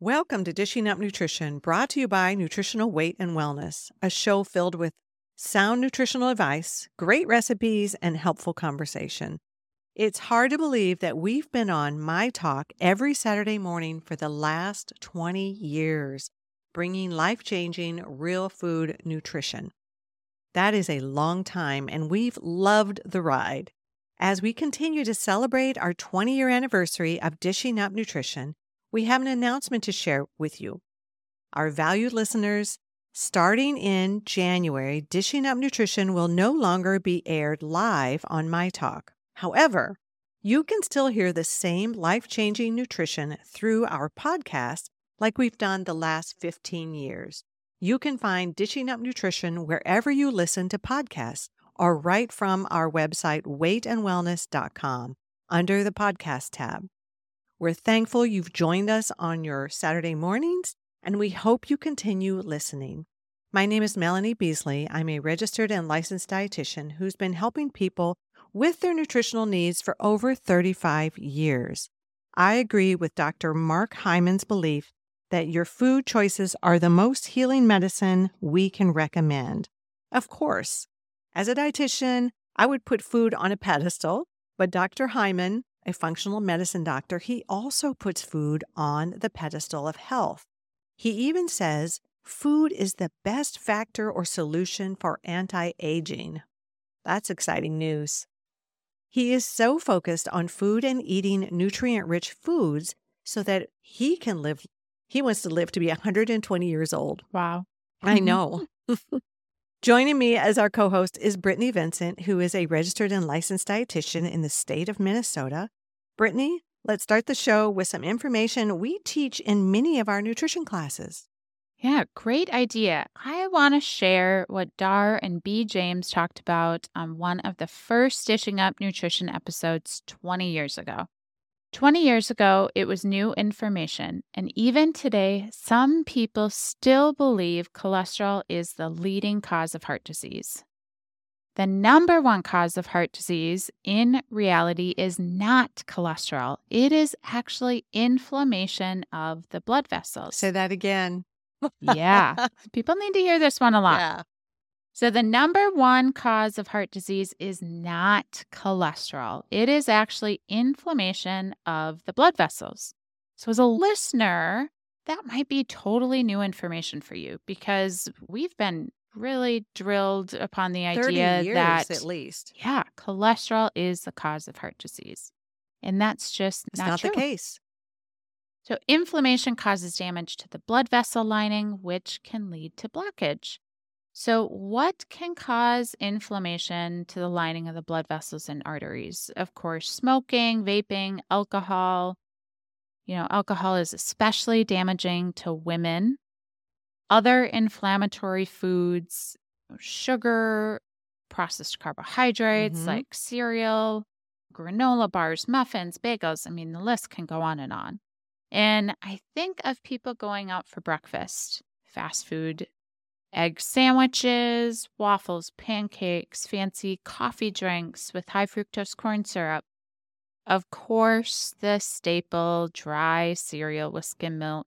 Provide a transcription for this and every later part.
Welcome to Dishing Up Nutrition, brought to you by Nutritional Weight and Wellness, a show filled with sound nutritional advice, great recipes, and helpful conversation. It's hard to believe that we've been on My Talk every Saturday morning for the last 20 years, bringing life changing, real food nutrition. That is a long time, and we've loved the ride. As we continue to celebrate our 20 year anniversary of Dishing Up Nutrition, we have an announcement to share with you. Our valued listeners, starting in January, Dishing Up Nutrition will no longer be aired live on My Talk. However, you can still hear the same life changing nutrition through our podcast like we've done the last 15 years. You can find Dishing Up Nutrition wherever you listen to podcasts or right from our website, weightandwellness.com, under the podcast tab. We're thankful you've joined us on your Saturday mornings, and we hope you continue listening. My name is Melanie Beasley. I'm a registered and licensed dietitian who's been helping people with their nutritional needs for over 35 years. I agree with Dr. Mark Hyman's belief that your food choices are the most healing medicine we can recommend. Of course, as a dietitian, I would put food on a pedestal, but Dr. Hyman, a functional medicine doctor, he also puts food on the pedestal of health. He even says food is the best factor or solution for anti aging. That's exciting news. He is so focused on food and eating nutrient rich foods so that he can live he wants to live to be 120 years old. Wow. I mm-hmm. know. Joining me as our co host is Brittany Vincent, who is a registered and licensed dietitian in the state of Minnesota. Brittany, let's start the show with some information we teach in many of our nutrition classes. Yeah, great idea. I want to share what Dar and B. James talked about on one of the first Dishing Up Nutrition episodes 20 years ago. 20 years ago, it was new information, and even today, some people still believe cholesterol is the leading cause of heart disease. The number one cause of heart disease in reality is not cholesterol, it is actually inflammation of the blood vessels. Say that again. yeah, people need to hear this one a lot. Yeah. So, the number one cause of heart disease is not cholesterol. It is actually inflammation of the blood vessels. So, as a listener, that might be totally new information for you because we've been really drilled upon the idea years that, at least. yeah, cholesterol is the cause of heart disease. And that's just not, not, the case. So, inflammation causes damage to the blood vessel lining, which can lead to blockage. So, what can cause inflammation to the lining of the blood vessels and arteries? Of course, smoking, vaping, alcohol. You know, alcohol is especially damaging to women. Other inflammatory foods, sugar, processed carbohydrates Mhm. like cereal, granola bars, muffins, bagels. I mean, the list can go on and on. And I think of people going out for breakfast, fast food egg sandwiches, waffles, pancakes, fancy coffee drinks with high fructose corn syrup. Of course, the staple dry cereal with skim milk,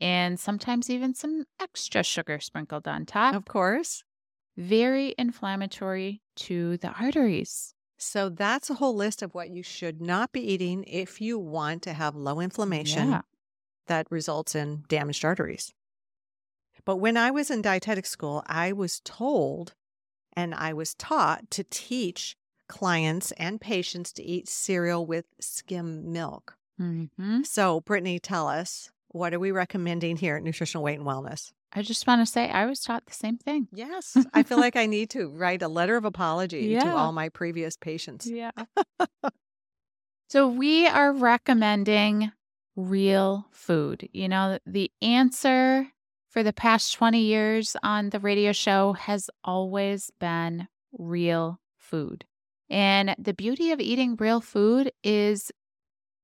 and sometimes even some extra sugar sprinkled on top. Of course. Very inflammatory to the arteries. So that's a whole list of what you should not be eating if you want to have low inflammation Yeah. that results in damaged arteries. But when I was in dietetic school, I was told and I was taught to teach clients and patients to eat cereal with skim milk. hmm So, Brittany, tell us what are we recommending here at Nutritional Weight and Wellness? I just want to say I was taught the same thing. Yes, I feel like I need to write a letter of apology to all my previous patients. Yeah. so we are recommending real food. You know, the answer for the past 20 years on the radio show has always been real food. And the beauty of eating real food is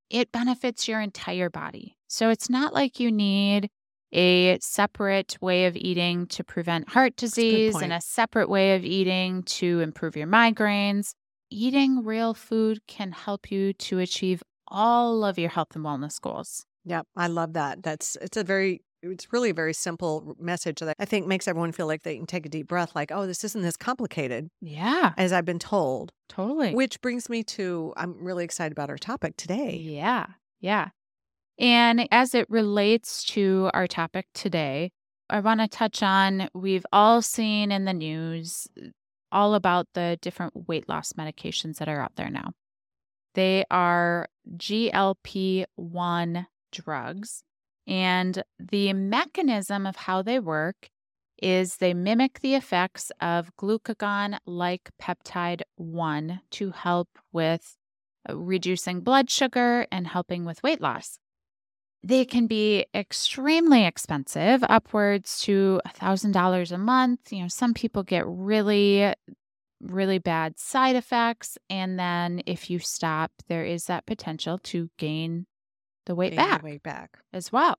it benefits your entire body. So it's not like you need a separate way of eating to prevent heart a disease and a separate way of eating to improve your migraines. Eating real food can help you to achieve all of your health and wellness goals. Yep, I love that. That's it's a very it's really a very simple message that I think makes everyone feel like they can take a deep breath like, "Oh, this isn't as complicated Yeah, as I've been told." totally. Which brings me to I'm really excited about our topic today. Yeah, yeah. And as it relates to our topic today, I want to touch on we've all seen in the news uh, all about the different weight loss medications that are out there now. They are GLP 1 drugs. And the mechanism of how they work is they mimic the effects of glucagon like peptide 1 to help with uh, reducing blood sugar and helping with weight loss. They can be extremely expensive, upwards to $1,000 a month. You know, some people get really, really bad side effects. And then if you stop, there is that potential to gain the weight Gain the back Weight back. as well.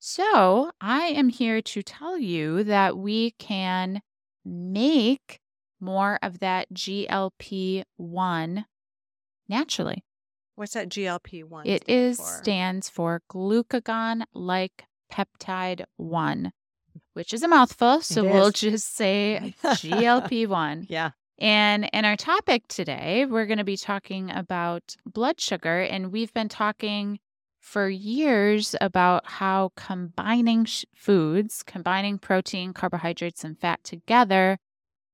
So, I am here to tell you that we can make more of that GLP 1 naturally. What's that GLP one? It is stands for glucagon like peptide 1, which is a mouthful. So, It we'll is. just say GLP 1. Yeah. And in our topic today, we're going to be talking about blood sugar. And we've been talking for years about how combining sh- foods, combining protein, carbohydrates, and fat together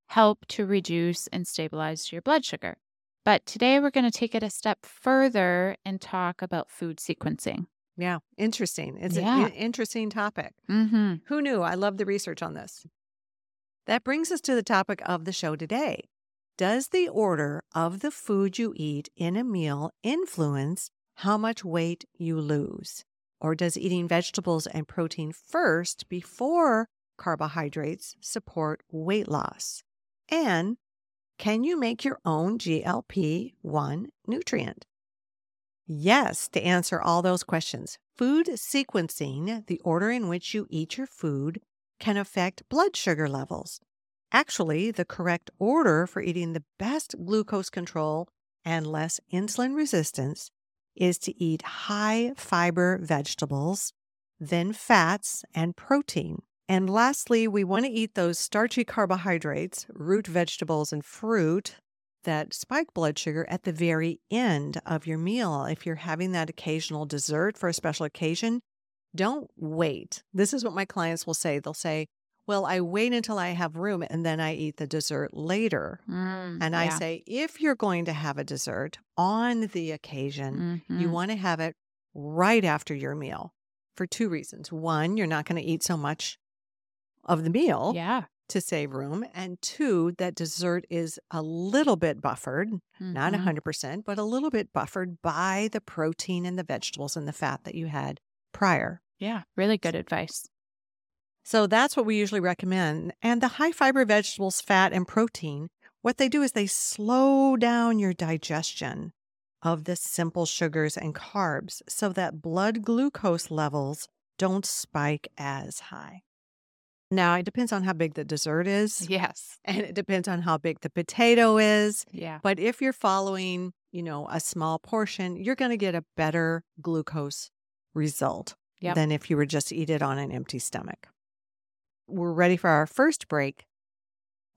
help to reduce and stabilize your blood sugar. But today we're going to take it a step further and talk about food sequencing. Yeah. Interesting. It's Yeah. an interesting topic. Mm-hmm. Who knew? I love the research on this. That brings us to the topic of the show today. Does the order of the food you eat in a meal influence how much weight you lose? Or does eating vegetables and protein first before carbohydrates support weight loss? And can you make your own GLP 1 nutrient? Yes, to answer all those questions. Food sequencing, the order in which you eat your food, can affect blood sugar levels. Actually, the correct order for eating the best glucose control and less insulin resistance is to eat high fiber vegetables, then fats and protein. And lastly, we want to eat those starchy carbohydrates, root vegetables, and fruit that spike blood sugar at the very end of your meal. If you're having that occasional dessert for a special occasion, don't wait. This is what my clients will say. They'll say, Well, I wait until I have room and then I eat the dessert later. Mm, And I yeah. say, if you're going to have a dessert on the occasion, you Mhm. want to have it right after your meal for two reasons. One, you're not going to eat so much of the meal yeah. to save room. And two, that dessert is a little bit buffered, not Mhm. 100%, but a little bit buffered by the protein and the vegetables and the fat that you had prior. Yeah. Really good advice. So that's what we usually recommend. And the high fiber vegetables, fat, and protein, what they do is they slow down your digestion of the simple sugars and carbs so that blood glucose levels don't spike as high. Now, it depends on how big the dessert is, Yes. and it depends on how big the potato is. Yeah. But if you're following, you know, a small portion, you're going to get a better glucose result Yep. than if you were just to eat it on an empty stomach. We're ready for our first break.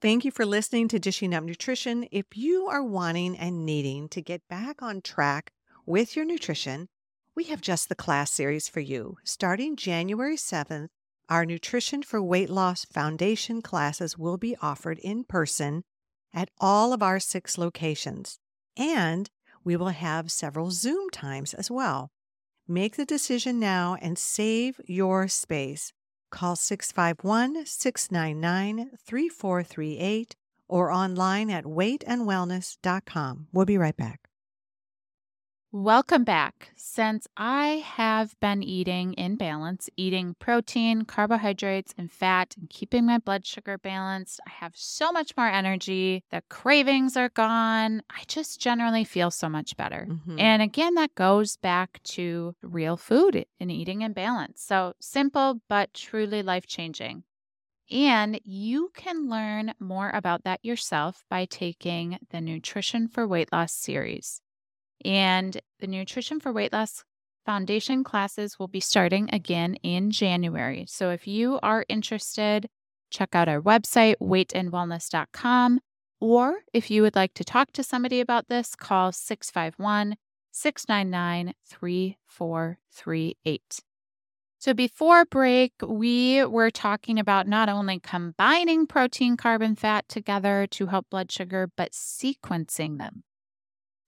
Thank you for listening to Dishing Up Nutrition. If you are wanting and needing to get back on track with your nutrition, we have just the class series for you. Starting January 7th, our Nutrition for Weight Loss Foundation classes will be offered in person at all of our six locations. And we will have several Zoom times as well. Make the decision now and save your space. Call 651 699 3438 or online at weightandwellness.com. We'll be right back. Welcome back. Since I have been eating in balance, eating protein, carbohydrates, and fat, and keeping my blood sugar balanced, I have so much more energy. The cravings are gone. I just generally feel so much better. Mhm. And again, that goes back to real food and eating in balance. So simple, but truly life changing. And you can learn more about that yourself by taking the Nutrition for Weight Loss series. And the Nutrition for Weight Loss foundation classes will be starting again in January. So if you are interested, check out our website, weightandwellness.com. Or if you would like to talk to somebody about this, call 651 699 3438. So before break, we were talking about not only combining protein, carb, and fat together to help blood sugar, but sequencing them.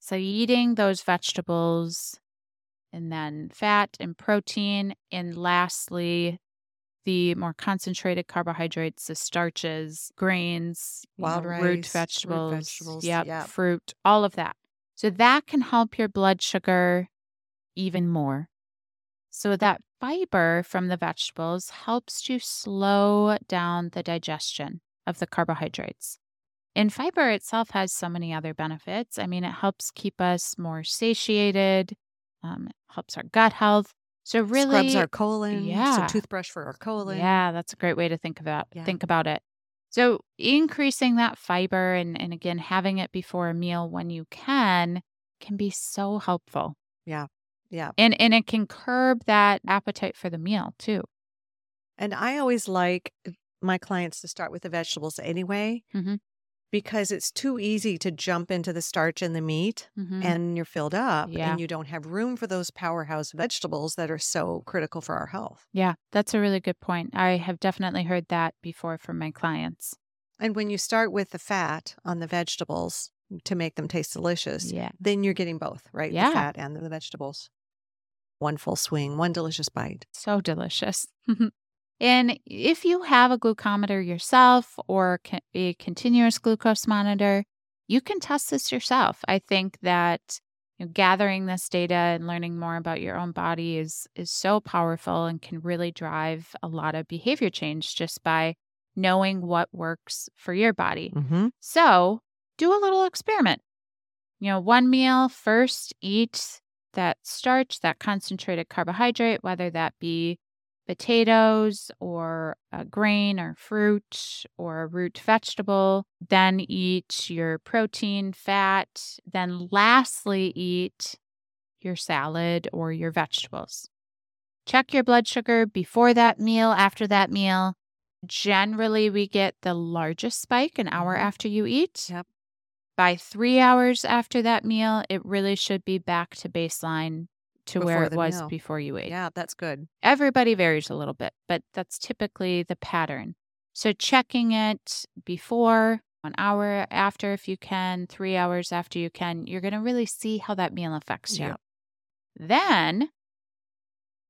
So eating those vegetables and then fat and protein. And lastly, the more concentrated carbohydrates, the starches, grains, Wild know, rice, root root vegetables, vegetables, yep, yep. fruit, all of that. So that can help your blood sugar even more. So that fiber from the vegetables helps to slow down the digestion of the carbohydrates. And fiber itself has so many other benefits. I mean, it helps keep us more satiated, um, it helps our gut health. So really, Scrubs our colon. Yeah. a toothbrush for our colon. yeah, that's a great way to think about Yeah. think about it. So increasing that fiber and, and again having it before a meal when you can can be so helpful. Yeah. Yeah. And and it can curb that appetite for the meal too. And I always like my clients to start with the vegetables anyway, Mhm. Because it's too easy to jump into the starch and the meat Mhm. and you're filled up Yeah. and you don't have room for those powerhouse vegetables that are so critical for our health. Yeah, that's a really good point. I have definitely heard that before from my clients. And when you start with the fat on the vegetables to make them taste delicious, Yeah. then you're getting both, right? Yeah. The fat and the vegetables. One full swing, one delicious bite. So delicious. and if you have a glucometer yourself or a continuous glucose monitor, you can test this yourself. I think that you know, gathering this data and learning more about your own body is is so powerful and can really drive a lot of behavior change just by knowing what works for your body. Mm-hmm. So do a little experiment. You know, one meal first, eat that starch, that concentrated carbohydrate, whether that be potatoes or a grain or fruit or a root vegetable. Then eat your protein, fat. Then lastly, eat your salad or your vegetables. Check your blood sugar before that meal, after that meal. Generally, we get the largest spike an hour Mhm. after you eat. Yep. By three hours after that meal, it really should be back to baseline to where it was meal. before you ate. Yeah, that's good. Everybody varies a little bit, but that's typically the pattern. So checking it before, an hour after if you can, three hours after you can, you're going to really see how that meal affects you. Yeah. Then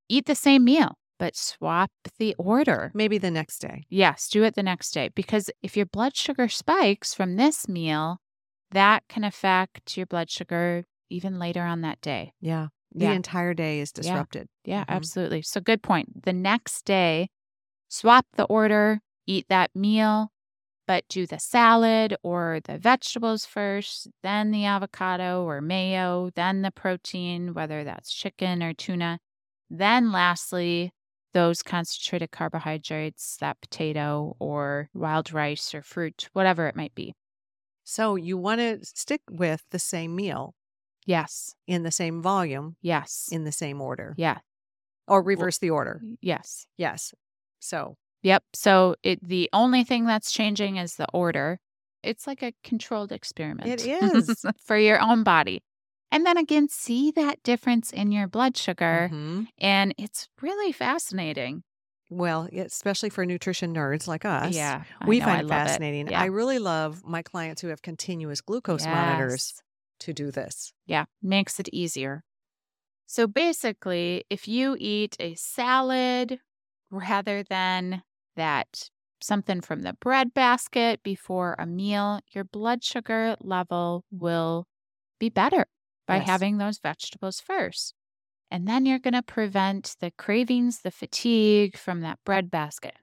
eat the same meal, but swap the order. Maybe the next day. Yes, do it the next day because if your blood sugar spikes from this meal, that can affect your blood sugar even later on that day. Yeah. The Yeah. entire day is disrupted. Yeah, Mhm. absolutely. So good point. The next day, swap the order, eat that meal, but do the salad or the vegetables first, then the avocado or mayo, then the protein, whether that's chicken or tuna. Then lastly, those concentrated carbohydrates, that potato or wild rice or fruit, whatever it might be. So you want to stick with the same meal Yes. in the same volume Yes. in the same order Yeah. or reverse the order. Yes. Yes. So Yep. So it the only thing that's changing is the order. It's like a controlled experiment. It is. for your own body. And then again, see that difference in your blood sugar. Mhm. And it's really fascinating. well, especially for nutrition nerds like us. Yeah. We know, find I fascinating. Yeah. I really love my clients who have continuous glucose monitors Yes. To do this. Yeah. Makes it easier. So basically, if you eat a salad rather than that something from the bread basket before a meal, your blood sugar level will be better by Yes. having those vegetables first. And then you're going to prevent the cravings, the fatigue from that bread basket.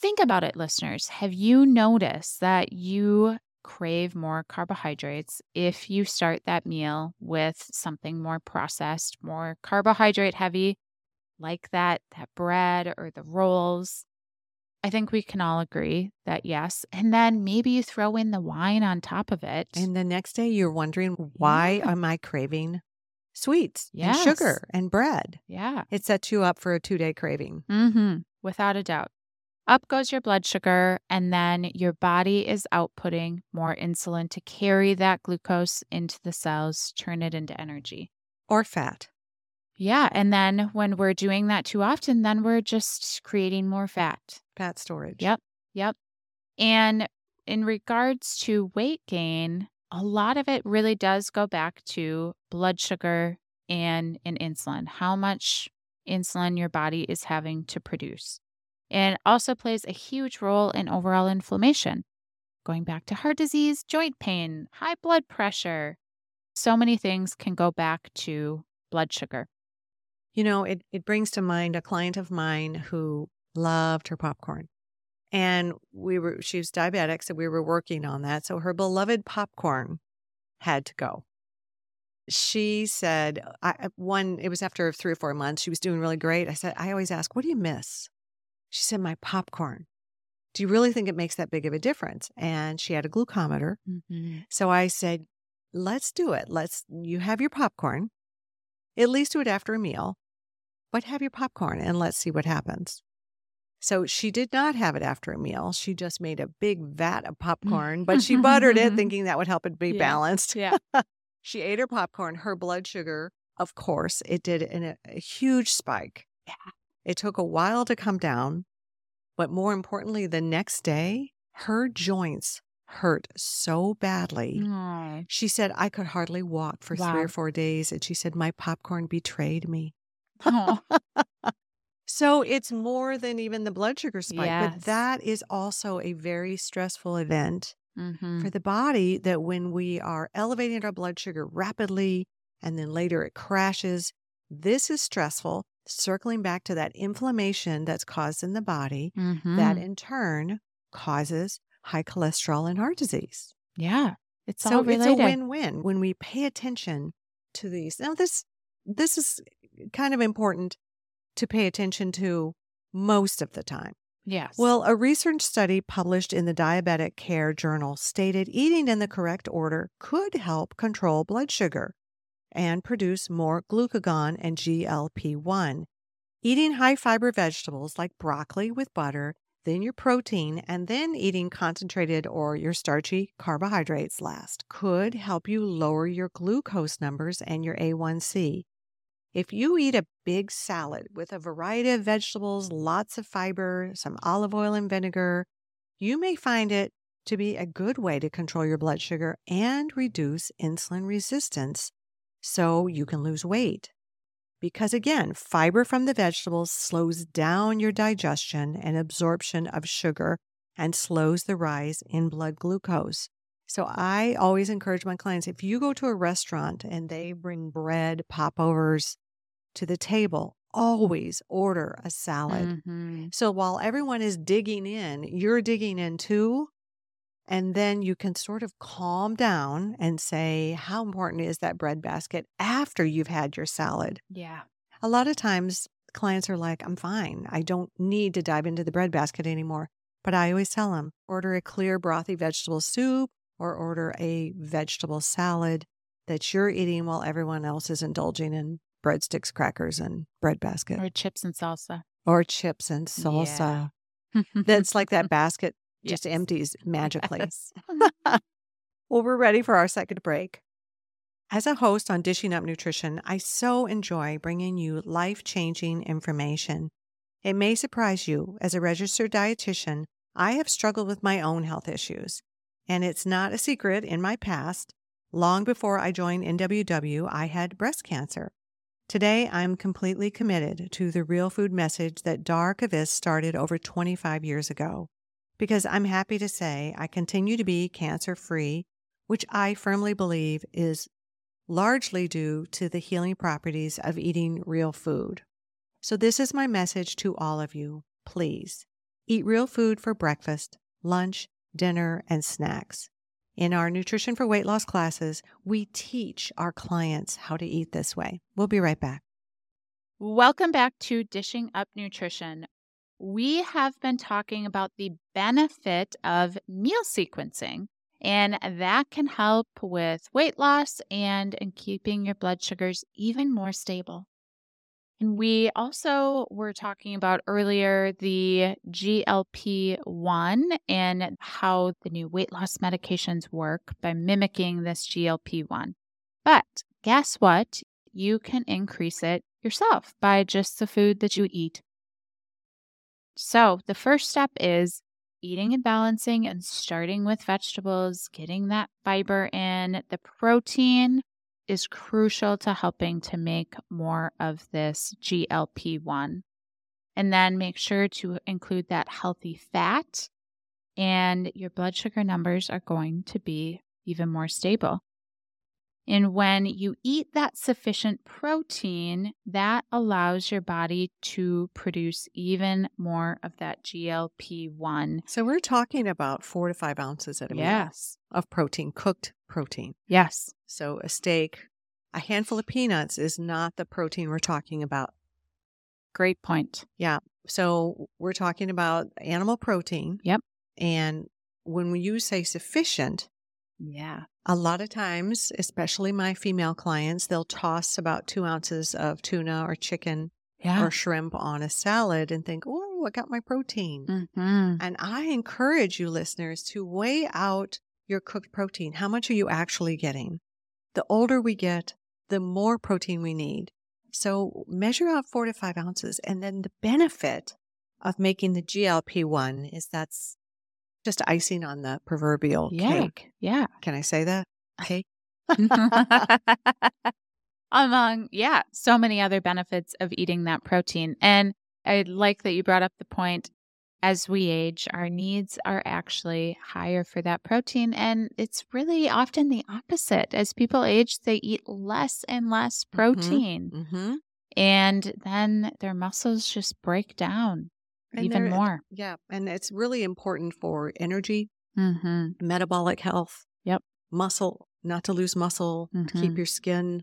Think about it, listeners. Have you noticed that you crave more carbohydrates if you start that meal with something more processed, more carbohydrate heavy, like that that bread or the rolls? I think we can all agree that yes. And then maybe you throw in the wine on top of it. And the next day you're wondering, why Yeah. am I craving sweets Yes. and sugar and bread. Yeah. It sets you up for a two day craving. Mm-hmm. Without a doubt. Up goes your blood sugar, and then your body is outputting more insulin to carry that glucose into the cells, turn it into energy. Or fat. Yeah. And then when we're doing that too often, then we're just creating more fat. Fat storage. Yep. Yep. And in regards to weight gain, a lot of it really does go back to blood sugar and, and insulin, how much insulin your body is having to produce. And it also plays a huge role in overall inflammation, going back to heart disease, joint pain, high blood pressure. So many things can go back to blood sugar. You know, it, it brings to mind a client of mine who loved her popcorn. And we were, she was diabetic, so we were working on that. So her beloved popcorn had to go. She said, I, one, it was after three or four months, she was doing really great. I said, I always ask, what do you miss? She said, my popcorn. Do you really think it makes that big of a difference? And she had a glucometer. Mm-hmm. So I said, let's do it. Let's, you have your popcorn. At least do it after a meal, but have your popcorn and let's see what happens. So she did not have it after a meal. She just made a big vat of popcorn, but she buttered it thinking that would help it be Yeah. balanced. Yeah. She ate her popcorn, her blood sugar, of course, it did in a, a huge spike. Yeah. It took a while to come down, but more importantly, the next day, her joints hurt so badly. She said, I could hardly walk for three or four days. And she said, My popcorn betrayed me. So it's more than even the blood sugar spike, Yes. but that is also a very stressful event Mhm. for the body that when we are elevating our blood sugar rapidly and then later it crashes, this is stressful. Circling back to that inflammation that's caused in the body, that Mhm. in turn causes high cholesterol and heart disease. yeah, it's so all it's a win-win when we pay attention to these. Now this this is kind of important to pay attention to most of the time. Yes. Well, a research study published in the Diabetic Care Journal stated eating in the correct order could help control blood sugar and produce more glucagon and GLP-1. Eating high fiber vegetables like broccoli with butter, then your protein, and then eating concentrated or your starchy carbohydrates last could help you lower your glucose numbers and your A1C. If you eat a big salad with a variety of vegetables, lots of fiber, some olive oil and vinegar, you may find it to be a good way to control your blood sugar and reduce insulin resistance so you can lose weight. Because again, fiber from the vegetables slows down your digestion and absorption of sugar and slows the rise in blood glucose. So I always encourage my clients if you go to a restaurant and they bring bread, popovers to the table, always order a salad. Mhm. So while everyone is digging in, you're digging in too. And then you can sort of calm down and say, how important is that bread basket after you've had your salad? Yeah. A lot of times clients are like, I'm fine. I don't need to dive into the bread basket anymore. But I always tell them order a clear, brothy vegetable soup or order a vegetable salad that you're eating while everyone else is indulging in breadsticks, crackers, and bread basket Or chips and salsa. or chips and salsa. Yeah. That's like that basket just Yes. empties magically. Yes. Well, we're ready for our second break. As a host on Dishing Up Nutrition, I so enjoy bringing you life changing information. It may surprise you, as a registered dietitian, I have struggled with my own health issues. And it's not a secret in my past. Long before I joined NWW, I had breast cancer. Today, I'm completely committed to the real food message that Dar Kavis started over 25 years ago. Because I'm happy to say I continue to be cancer free, which I firmly believe is largely due to the healing properties of eating real food. So, this is my message to all of you. Please eat real food for breakfast, lunch, dinner, and snacks. In our Nutrition for Weight Loss classes, we teach our clients how to eat this way. We'll be right back. Welcome back to Dishing Up Nutrition. We have been talking about the benefit of meal sequencing And that can help with weight loss and in keeping your blood sugars even more stable. And we also were talking about earlier the GLP 1 and how the new weight loss medications work by mimicking this GLP 1. But guess what? You can increase it yourself by just the food that you eat. So, the first step is eating and balancing and starting with vegetables, getting that fiber in. The protein is crucial to helping to make more of this GLP 1. And then make sure to include that healthy fat, and your blood sugar numbers are going to be even more stable. And when you eat that sufficient protein, that allows your body to produce even more of that GLP 1. So we're talking about four to five ounces at a meal of protein, cooked protein. Yes. So a steak, a handful of peanuts is not the protein we're talking about. Great point. Yeah. So we're talking about animal protein. Yep. And when you say sufficient, Yeah. a lot of times, especially my female clients, they'll toss about two ounces of tuna or chicken Yeah. or shrimp on a salad and think, oh, I got my protein. hmm And I encourage you listeners to weigh out your cooked protein. How much are you actually getting? The older we get, the more protein we need. So measure out four to five ounces. And then the benefit of making the GLP 1 is that's just icing on the proverbial Yeah. cake. Yeah. Can I say that? Cake? Among, yeah, so many other benefits of eating that protein. And I like that you brought up the point as we age, our needs are actually higher for that protein. And it's really often the opposite. As people age, they eat less and less protein. Mm-hmm. And then their muscles just break down even more. Yeah. And it's really important for energy, Mm-hmm. metabolic health. Yep. Muscle, not to lose muscle, to keep Mhm. your skin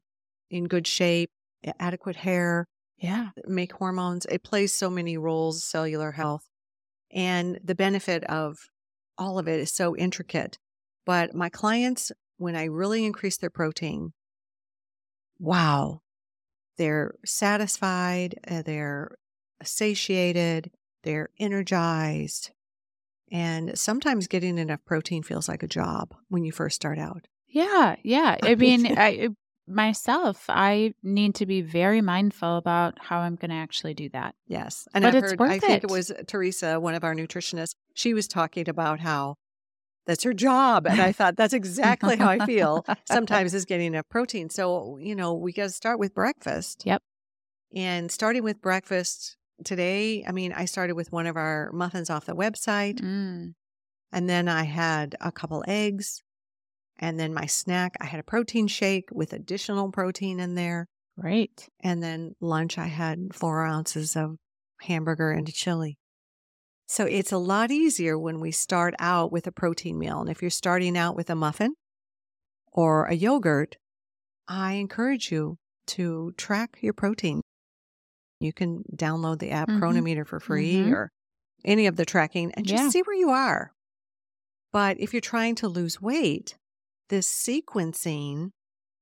in good shape, adequate hair, Yeah. make hormones. It plays so many roles, cellular health. And the benefit of all of it is so intricate. But my clients, when I really increase their protein, wow, they're satisfied, uh, they're satiated, they're energized. And sometimes getting enough protein feels like a job when you first start out. Yeah, yeah. I mean, I myself, I need to be very mindful about how I'm going to actually do that. Yes. And But I've it's heard, I worth think it it. was Teresa, one of our nutritionists, she was talking about how that's her job. And I thought that's exactly how I feel sometimes is getting enough protein. So, you know, we got to start with breakfast. Yep. And starting with breakfast today, I mean, I started with one of our muffins off the website. Mm, And then I had a couple eggs. And then my snack, I had a protein shake with additional protein in there. great. And then lunch, I had four ounces of hamburger and a chili. So it's a lot easier when we start out with a protein meal. And if you're starting out with a muffin or a yogurt, I encourage you to track your protein. You can download the app Mhm. Cronometer for free Mhm. or any of the tracking and just Yeah. see where you are. But if you're trying to lose weight, this sequencing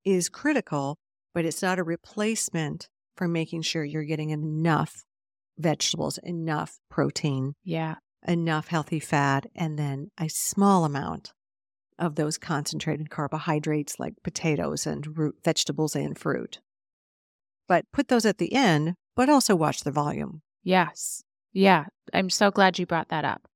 is critical, but it's not a replacement for making sure you're getting enough vegetables, enough protein, Yeah. enough healthy fat, and then a small amount of those concentrated carbohydrates like potatoes and root vegetables and fruit. But put those at the end, but also watch the volume. Yes. Yeah. I'm so glad you brought that up.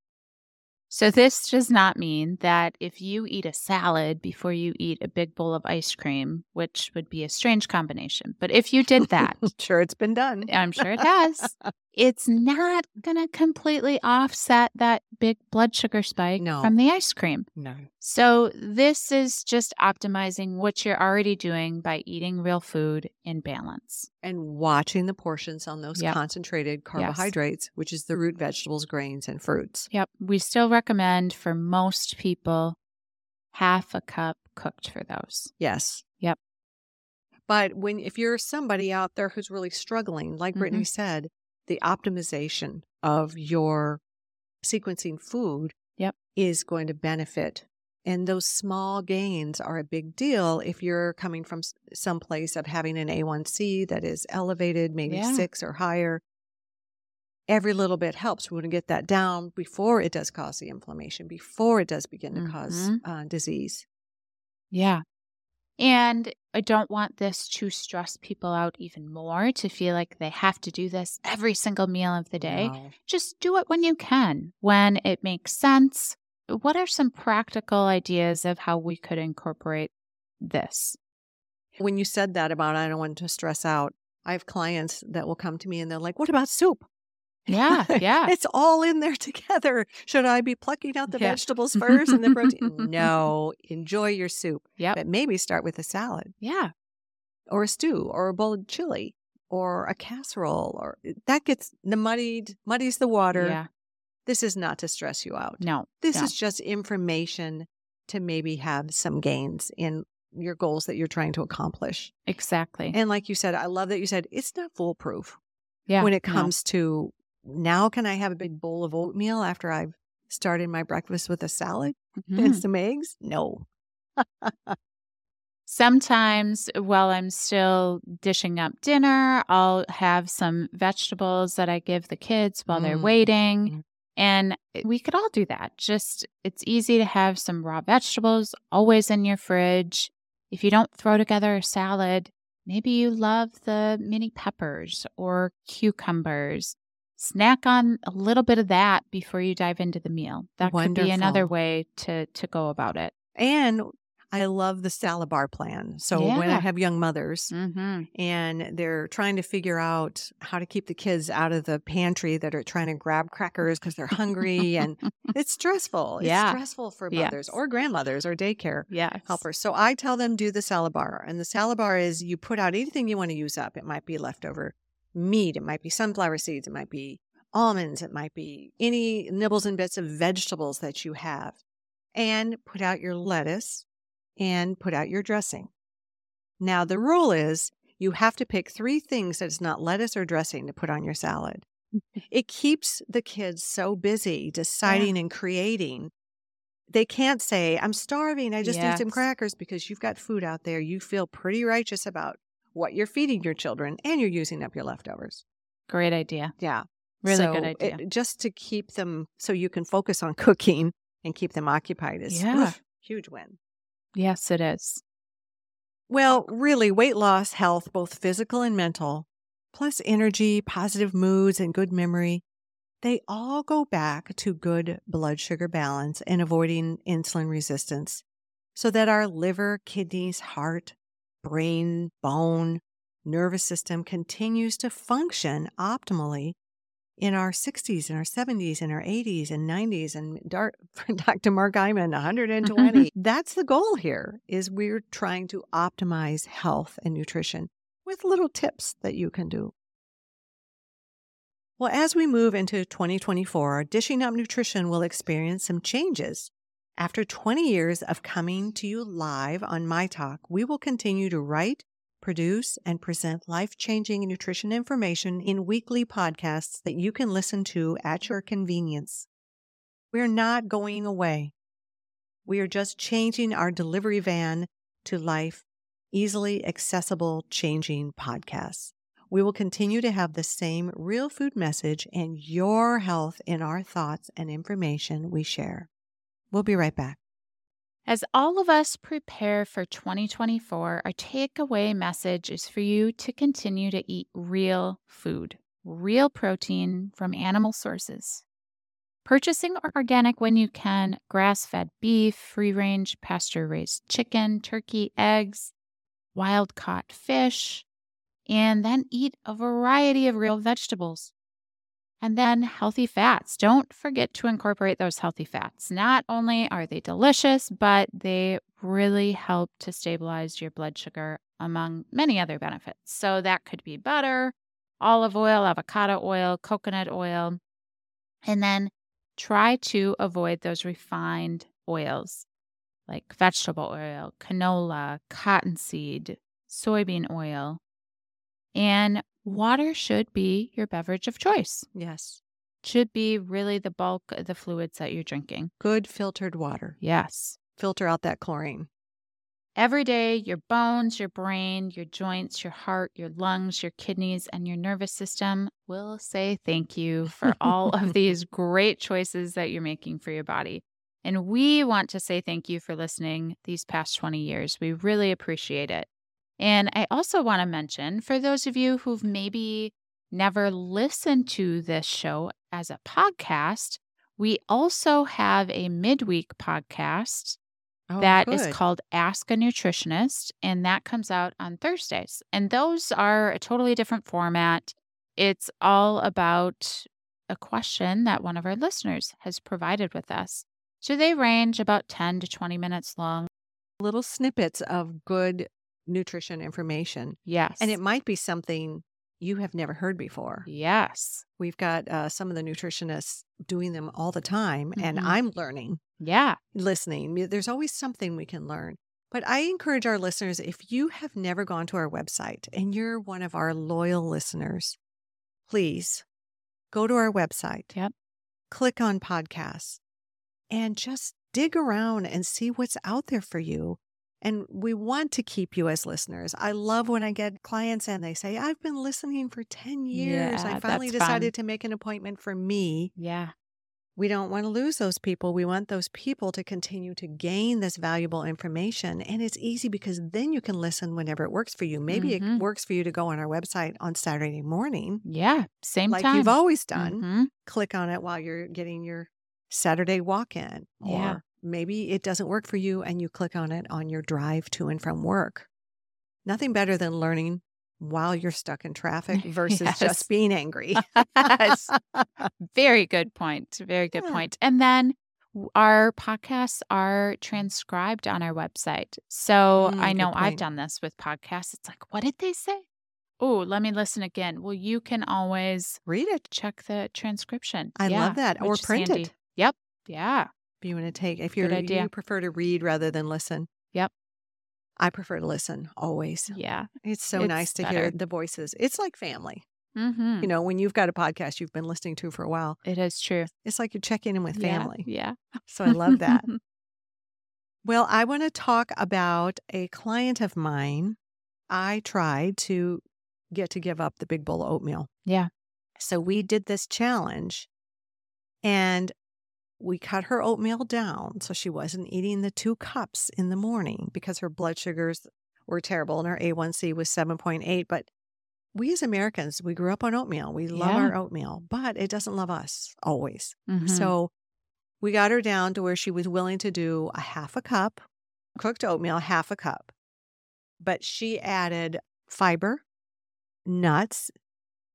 So, this does not mean that if you eat a salad before you eat a big bowl of ice cream, which would be a strange combination, but if you did that, sure, it's been done. I'm sure it has, it's not going to completely offset that big blood sugar spike No. from the ice cream. No. So, this is just optimizing what you're already doing by eating real food in balance. And watching the portions on those Yep. concentrated carbohydrates, which is the root vegetables, grains, and fruits. Yep. We still recommend for most people half a cup cooked for those. Yes. Yep. But when if you're somebody out there who's really struggling, like Brittany mm-hmm. said, the optimization of your sequencing food Yep. is going to benefit And those small gains are a big deal if you're coming from some place of having an A1C that is elevated, maybe Yeah. six or higher. Every little bit helps. We want to get that down before it does cause the inflammation, before it does begin to cause Mhm. uh, disease. Yeah. And I don't want this to stress people out even more to feel like they have to do this every single meal of the day. No. Just do it when you can, when it makes sense. What are some practical ideas of how we could incorporate this? When you said that about I don't want to stress out, I have clients that will come to me and they're like, "What about soup?" Yeah, yeah. it's all in there together. Should I be plucking out the Yeah. vegetables first and the protein? no, enjoy your soup, Yeah. but maybe start with a salad Yeah. or a stew or a bowl of chili or a casserole or eh, that gets the muddied muddies the water. Yeah. This is not to stress you out. No. This no. is just information to maybe have some gains in your goals that you're trying to accomplish. Exactly. And like you said, I love that you said it's not foolproof yeah. when it no. comes to now can I have a big bowl of oatmeal after I've started my breakfast with a salad Mhm. and some eggs? No. Sometimes while I'm still dishing up dinner, I'll have some vegetables that I give the kids while they're Mm. waiting. Mm. And we could all do that. Just it's easy to have some raw vegetables always in your fridge. If you don't throw together a salad, maybe you love the mini peppers or cucumbers. Snack on a little bit of that before you dive into the meal. That could be another way to to go about it. And I love the salad bar plan. So when I have young mothers Mm-hmm. and they're trying to figure out how to keep the kids out of the pantry that are trying to grab crackers because they're hungry and it's stressful. It's Yeah. stressful for mothers Yes. or grandmothers or daycare Yes. helpers. So I tell them do the salad bar. And the salad bar is you put out anything you want to use up. It might be leftover meat, it might be sunflower seeds, it might be almonds, it might be any nibbles and bits of vegetables that you have. And put out your lettuce and put out your dressing. Now the rule is you have to pick three things that is not lettuce or dressing to put on your salad. It keeps the kids so busy deciding and creating. They can't say, I'm starving. I just need some crackers because you've got food out there. You feel pretty righteous about what you're feeding your children and you're using up your leftovers. Great idea. Yeah. Really good idea. it- just to keep them so you can focus on cooking and keep them occupied is Yeah. oof, huge win. yes, it is. Well, really, weight loss, health, both physical and mental, plus energy, positive moods, and good memory, they all go back to good blood sugar balance and avoiding insulin resistance so that our liver, kidneys, heart, brain, bone, nervous system continues to function optimally in our 60s and our 70s and our 80s and 90s and Dar- Dr. Mark Hyman 120 that's the goal here is we're trying to optimize health and nutrition with little tips that you can do well as we move into 2024 dishing up nutrition will experience some changes after 20 years of coming to you live on my talk we will continue to write produce, and present life changing nutrition information in weekly podcasts that you can listen to at your convenience. We're not going away. We are just changing our delivery van to life, easily accessible, changing podcasts. We will continue to have the same real food message and your health in our thoughts and information we share. We'll be right back. As all of us prepare for 2024, our takeaway message is for you to continue to eat real food, real protein from animal sources. Purchasing organic when you can, grass fed beef, free range, pasture raised chicken, turkey, eggs, wild caught fish, and then eat a variety of real vegetables. And then healthy fats. Don't forget to incorporate those healthy fats. Not only are they delicious, but they really help to stabilize your blood sugar, among many other benefits. So that could be butter, olive oil, avocado oil, coconut oil. And then try to avoid those refined oils like vegetable oil, canola, cottonseed, soybean oil. And water should be your beverage of choice. Yes. Should be really the bulk of the fluids that you're drinking. Good filtered water. Yes. filter out that chlorine. Every day, your bones, your brain, your joints, your heart, your lungs, your kidneys, and your nervous system will say thank you for all of these great choices that you're making for your body. And we want to say thank you for listening these past 20 years. We really appreciate it. And I also want to mention for those of you who've maybe never listened to this show as a podcast, we also have a midweek podcast Oh, that is good. called Ask a Nutritionist, and that comes out on Thursdays. And those are a totally different format. It's all about a question that one of our listeners has provided with us. So they range about 10 to 20 minutes long. little snippets of good nutrition information. Yes. And it might be something you have never heard before. yes. We've got uh, some of the nutritionists doing them all the time, and Mhm. I'm learning, Yeah. listening. There's always something we can learn. But I encourage our listeners if you have never gone to our website and you're one of our loyal listeners, please go to our website. Yep. Click on podcasts and just dig around and see what's out there for you. And we want to keep you as listeners. I love when I get clients and they say, I've been listening for 10 years. Yeah, I finally that's fun. decided to make an appointment for me. Yeah. We don't want to lose those people. We want those people to continue to gain this valuable information. And it's easy because then you can listen whenever it works for you. Maybe Mhm. it works for you to go on our website on Saturday morning, Yeah. Same like time. you've always done. Mhm. Click on it while you're getting your Saturday walk in. Yeah. Maybe it doesn't work for you and you click on it on your drive to and from work. Nothing better than learning while you're stuck in traffic versus Yes. just being angry. Yes. Very good point. Very good Yeah. point. And then our podcasts are transcribed on our website. So Mm, I know I've done this with podcasts. It's like, what did they say? Oh, let me listen again. Well, you can always Read it. check the transcription. I Yeah, love that. Or print it. Yep. Yeah. If you want to take, if you're, idea. you prefer to read rather than listen. Yep. I prefer to listen always. Yeah. It's so It's nice to hear the voices. It's like family. hmm You know, when you've got a podcast you've been listening to for a while, It is true. it's like you're checking in with Yeah, family. Yeah. So I love that. Well, I want to talk about a client of mine. I tried to get to give up the big bowl of oatmeal. Yeah. So we did this challenge and we cut her oatmeal down so she wasn't eating the two cups in the morning because her blood sugars were terrible and her A1C was 7.8. But we as Americans, we grew up on oatmeal. We love Yeah. our oatmeal, but it doesn't love us always. Mhm. So we got her down to where she was willing to do a half a cup cooked oatmeal, half a cup. But she added fiber, nuts.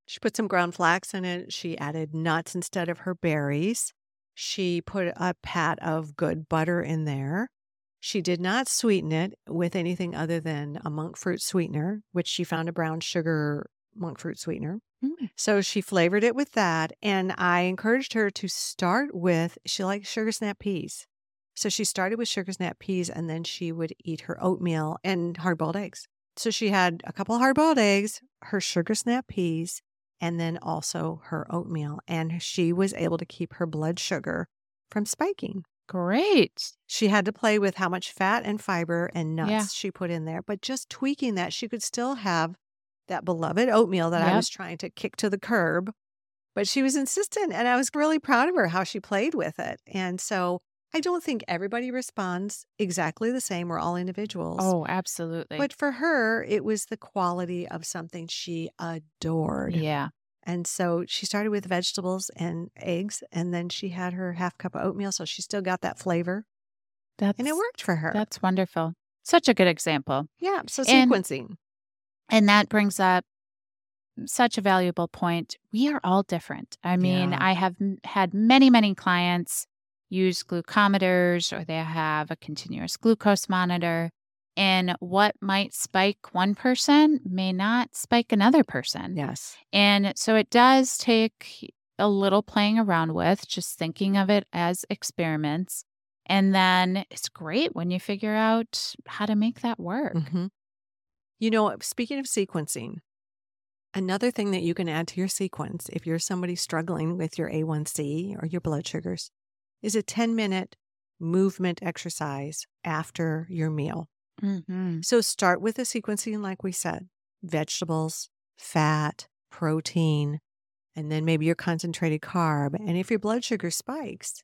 She put some ground flax in it. She added nuts instead of her berries. She put a pat of good butter in there. She did not sweeten it with anything other than a monk fruit sweetener, which she found a brown sugar monk fruit sweetener. Mm. So she flavored it with that. And I encouraged her to start with, she likes sugar snap peas. So she started with sugar snap peas and then she would eat her oatmeal and hard boiled eggs. So she had a couple hard boiled eggs, her sugar snap peas, and then also her oatmeal. And she was able to keep her blood sugar from spiking. Great. She had to play with how much fat and fiber and nuts Yeah. she put in there, but just tweaking that, she could still have that beloved oatmeal that I was trying to kick to the curb. But she was insistent, and I was really proud of her how she played with it. And so I don't think everybody responds exactly the same. We're all individuals. Oh, absolutely. But for her, it was the quality of something she adored. yeah. And so she started with vegetables and eggs, and then she had her half cup of oatmeal. So she still got that flavor, That's and it worked for her. That's wonderful. Such a good example. Yeah. So sequencing. And that brings up such a valuable point. We are all different. I mean, Yeah. I have had many, many clients use glucometers or they have a continuous glucose monitor. And what might spike one person may not spike another person. Yes. And so it does take a little playing around with, just thinking of it as experiments. And then it's great when you figure out how to make that work. hmm You know, speaking of sequencing, another thing that you can add to your sequence if you're somebody struggling with your A1C or your blood sugars is a 10 minute movement exercise after your meal. Mm-hmm. So start with the sequencing, like we said vegetables, fat, protein, and then maybe your concentrated carb. And if your blood sugar spikes,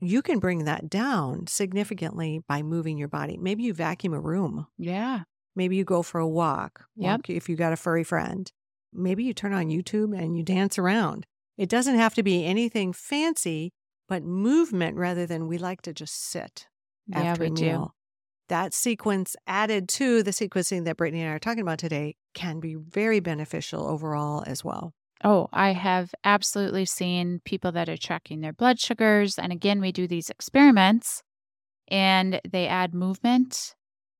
you can bring that down significantly by moving your body. Maybe you vacuum a room. Yeah. Maybe you go for a walk. Yep. walk if you got a furry friend. Maybe you turn on YouTube and you dance around. It doesn't have to be anything fancy, but movement rather than we like to just sit Yeah, after we a do. meal. That sequence added to the sequencing that Brittany and I are talking about today can be very beneficial overall as well. Oh, I have absolutely seen people that are tracking their blood sugars. And again, we do these experiments and they add movement.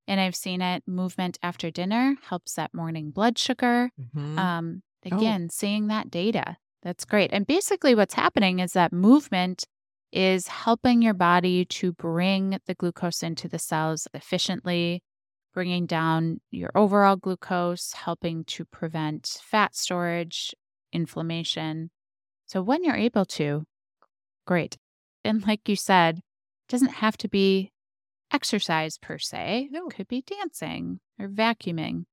And I've seen it movement after dinner helps that morning blood sugar. Mhm. Um, Oh. again, seeing that data, that's great. And basically, what's happening is that movement is helping your body to bring the glucose into the cells efficiently, bringing down your overall glucose, helping to prevent fat storage, inflammation. So, when you're able to, great. And like you said, it doesn't have to be exercise per se. No. It could be dancing or vacuuming.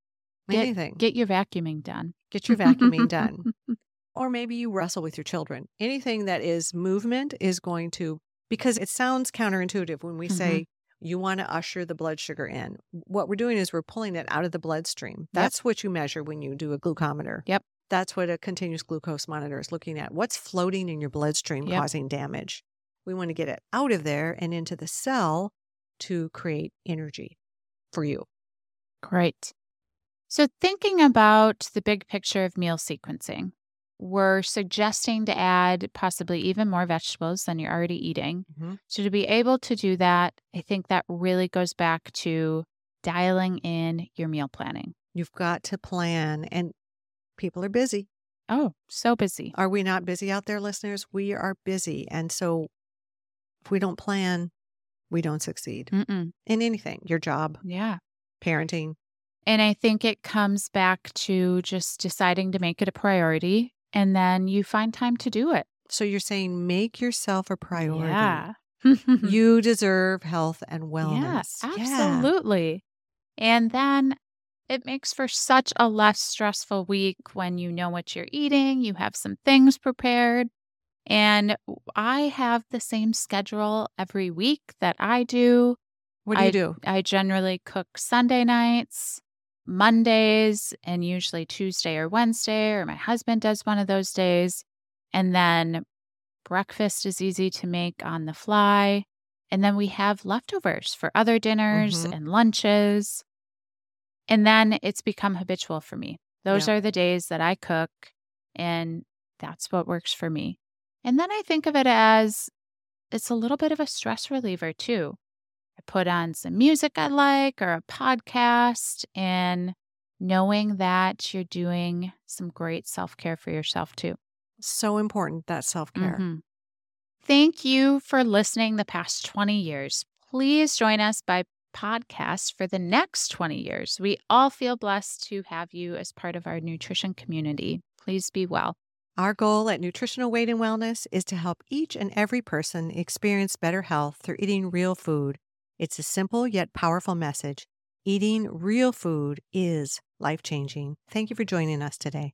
Get- Anything. Get your vacuuming done. Get your vacuuming done. Or maybe you wrestle with your children. Anything that is movement is going to, because it sounds counterintuitive when we Mhm. say you want to usher the blood sugar in. What we're doing is we're pulling it out of the bloodstream. That's what you measure when you do a glucometer. Yep. That's what a continuous glucose monitor is looking at. What's floating in your bloodstream Yep. causing damage? We want to get it out of there and into the cell to create energy for you. Great. So, thinking about the big picture of meal sequencing, we're suggesting to add possibly even more vegetables than you're already eating. Mhm. So, to be able to do that, I think that really goes back to dialing in your meal planning. You've got to plan, and people are busy. Oh, so busy. Are we not busy out there, listeners? We are busy. And so if we don't plan, we don't succeed Mm-mm. in anything your job, Yeah. parenting. And I think it comes back to just deciding to make it a priority and then you find time to do it. So you're saying make yourself a priority. Yeah. You deserve health and wellness. Yeah, absolutely. And then it makes for such a less stressful week when you know what you're eating, you have some things prepared. And I have the same schedule every week that I do. What do you do? I generally cook Sunday nights, Mondays, and usually Tuesday or Wednesday, or my husband does one of those days. And then breakfast is easy to make on the fly. And then we have leftovers for other dinners Mhm. and lunches. And then it's become habitual for me. Those Yeah. are the days that I cook, and that's what works for me. And then I think of it as it's a little bit of a stress reliever too. I put on some music I like or a podcast, and knowing that you're doing some great self care for yourself too. So important that self care. Mhm. Thank you for listening the past 20 years. Please join us by podcast for the next 20 years. We all feel blessed to have you as part of our nutrition community. Please be well. Our goal at Nutritional Weight and Wellness is to help each and every person experience better health through eating real food. It's a simple yet powerful message. Eating real food is life changing. Thank you for joining us today.